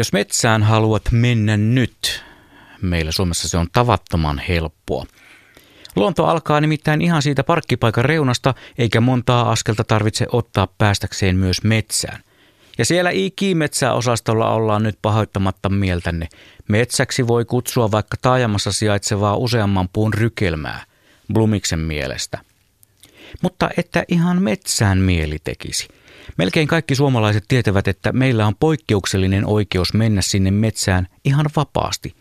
Jos metsään haluat mennä nyt, meillä Suomessa se on tavattoman helppoa. Luonto alkaa nimittäin ihan siitä parkkipaikan reunasta, eikä montaa askelta tarvitse ottaa päästäkseen myös metsään. Ja siellä ikimetsäosastolla ollaan nyt pahoittamatta mieltänne. Metsäksi voi kutsua vaikka taajamassa sijaitsevaa useamman puun rykelmää, Blumiksen mielestä. Mutta että ihan metsään mieli tekisi – Melkein kaikki suomalaiset tietävät, että meillä on poikkeuksellinen oikeus mennä sinne metsään ihan vapaasti.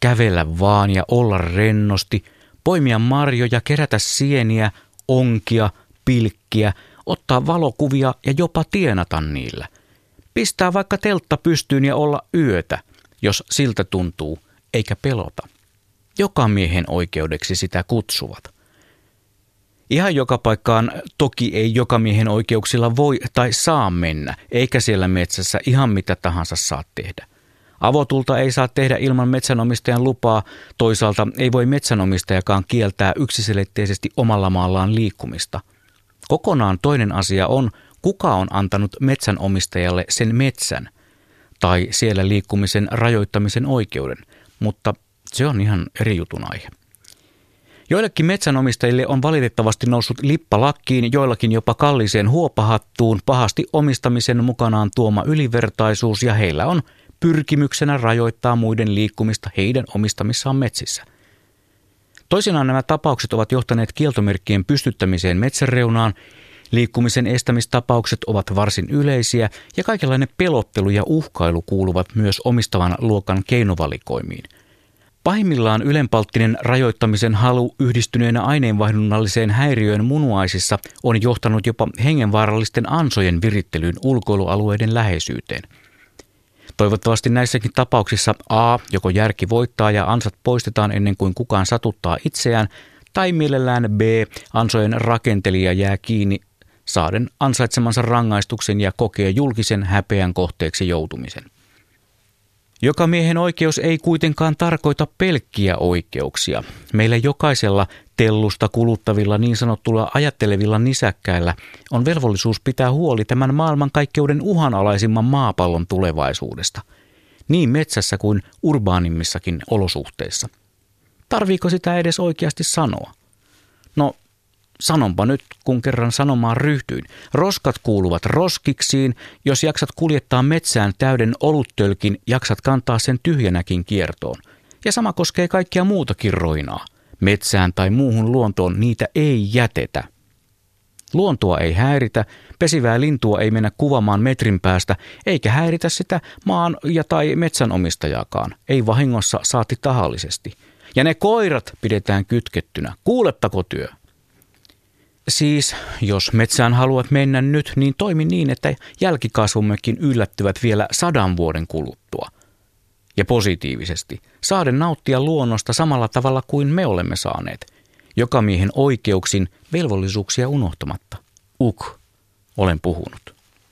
Kävellä vaan ja olla rennosti, poimia marjoja, kerätä sieniä, onkia, pilkkiä, ottaa valokuvia ja jopa tienata niillä. Pistää vaikka teltta pystyyn ja olla yötä, jos siltä tuntuu, eikä pelota. Joka miehen oikeudeksi sitä kutsuvat. Ihan joka paikkaan toki ei joka miehen oikeuksilla voi tai saa mennä, eikä siellä metsässä ihan mitä tahansa saa tehdä. Avotulta ei saa tehdä ilman metsänomistajan lupaa, toisaalta ei voi metsänomistajakaan kieltää yksiselitteisesti omalla maallaan liikkumista. Kokonaan toinen asia on, kuka on antanut metsänomistajalle sen metsän tai siellä liikkumisen rajoittamisen oikeuden, mutta se on ihan eri jutun aihe. Joillekin metsänomistajille on valitettavasti noussut lippalakkiin, joillakin jopa kalliseen huopahattuun pahasti omistamisen mukanaan tuoma ylivertaisuus ja heillä on pyrkimyksenä rajoittaa muiden liikkumista heidän omistamissaan metsissä. Toisinaan nämä tapaukset ovat johtaneet kieltomerkkien pystyttämiseen metsäreunaan, liikkumisen estämistapaukset ovat varsin yleisiä ja kaikenlainen pelottelu ja uhkailu kuuluvat myös omistavan luokan keinovalikoimiin – Pahimmillaan ylenpalttinen rajoittamisen halu yhdistyneenä aineenvaihdunnalliseen häiriöön munuaisissa on johtanut jopa hengenvaarallisten ansojen virittelyyn ulkoilualueiden läheisyyteen. Toivottavasti näissäkin tapauksissa A. joko järki voittaa ja ansat poistetaan ennen kuin kukaan satuttaa itseään, tai mielellään B. ansojen rakentelija jää kiinni saaden ansaitsemansa rangaistuksen ja kokee julkisen häpeän kohteeksi joutumisen. Joka miehen oikeus ei kuitenkaan tarkoita pelkkiä oikeuksia. Meillä jokaisella tellusta kuluttavilla niin sanottuilla ajattelevilla nisäkkäillä on velvollisuus pitää huoli tämän maailmankaikkeuden uhanalaisimman maapallon tulevaisuudesta. Niin metsässä kuin urbaanimmissakin olosuhteissa. Tarviiko sitä edes oikeasti sanoa? No, Sanonpa nyt, kun kerran sanomaan ryhtyin. Roskat kuuluvat roskiksiin. Jos jaksat kuljettaa metsään täyden oluttölkin, jaksat kantaa sen tyhjänäkin kiertoon. Ja sama koskee kaikkia muutakin roinaa. Metsään tai muuhun luontoon niitä ei jätetä. Luontoa ei häiritä, pesivää lintua ei mennä kuvamaan metrin päästä, eikä häiritä sitä maan ja tai metsänomistajaakaan, ei vahingossa saati tahallisesti. Ja ne koirat pidetään kytkettynä. Kuulettako työ? Siis, jos metsään haluat mennä nyt, niin toimi niin, että jälkikasvummekin yllättyvät vielä sadan vuoden kuluttua. Ja positiivisesti, saaden nauttia luonnosta samalla tavalla kuin me olemme saaneet. Joka miehen oikeuksin velvollisuuksia unohtamatta. Uk, olen puhunut.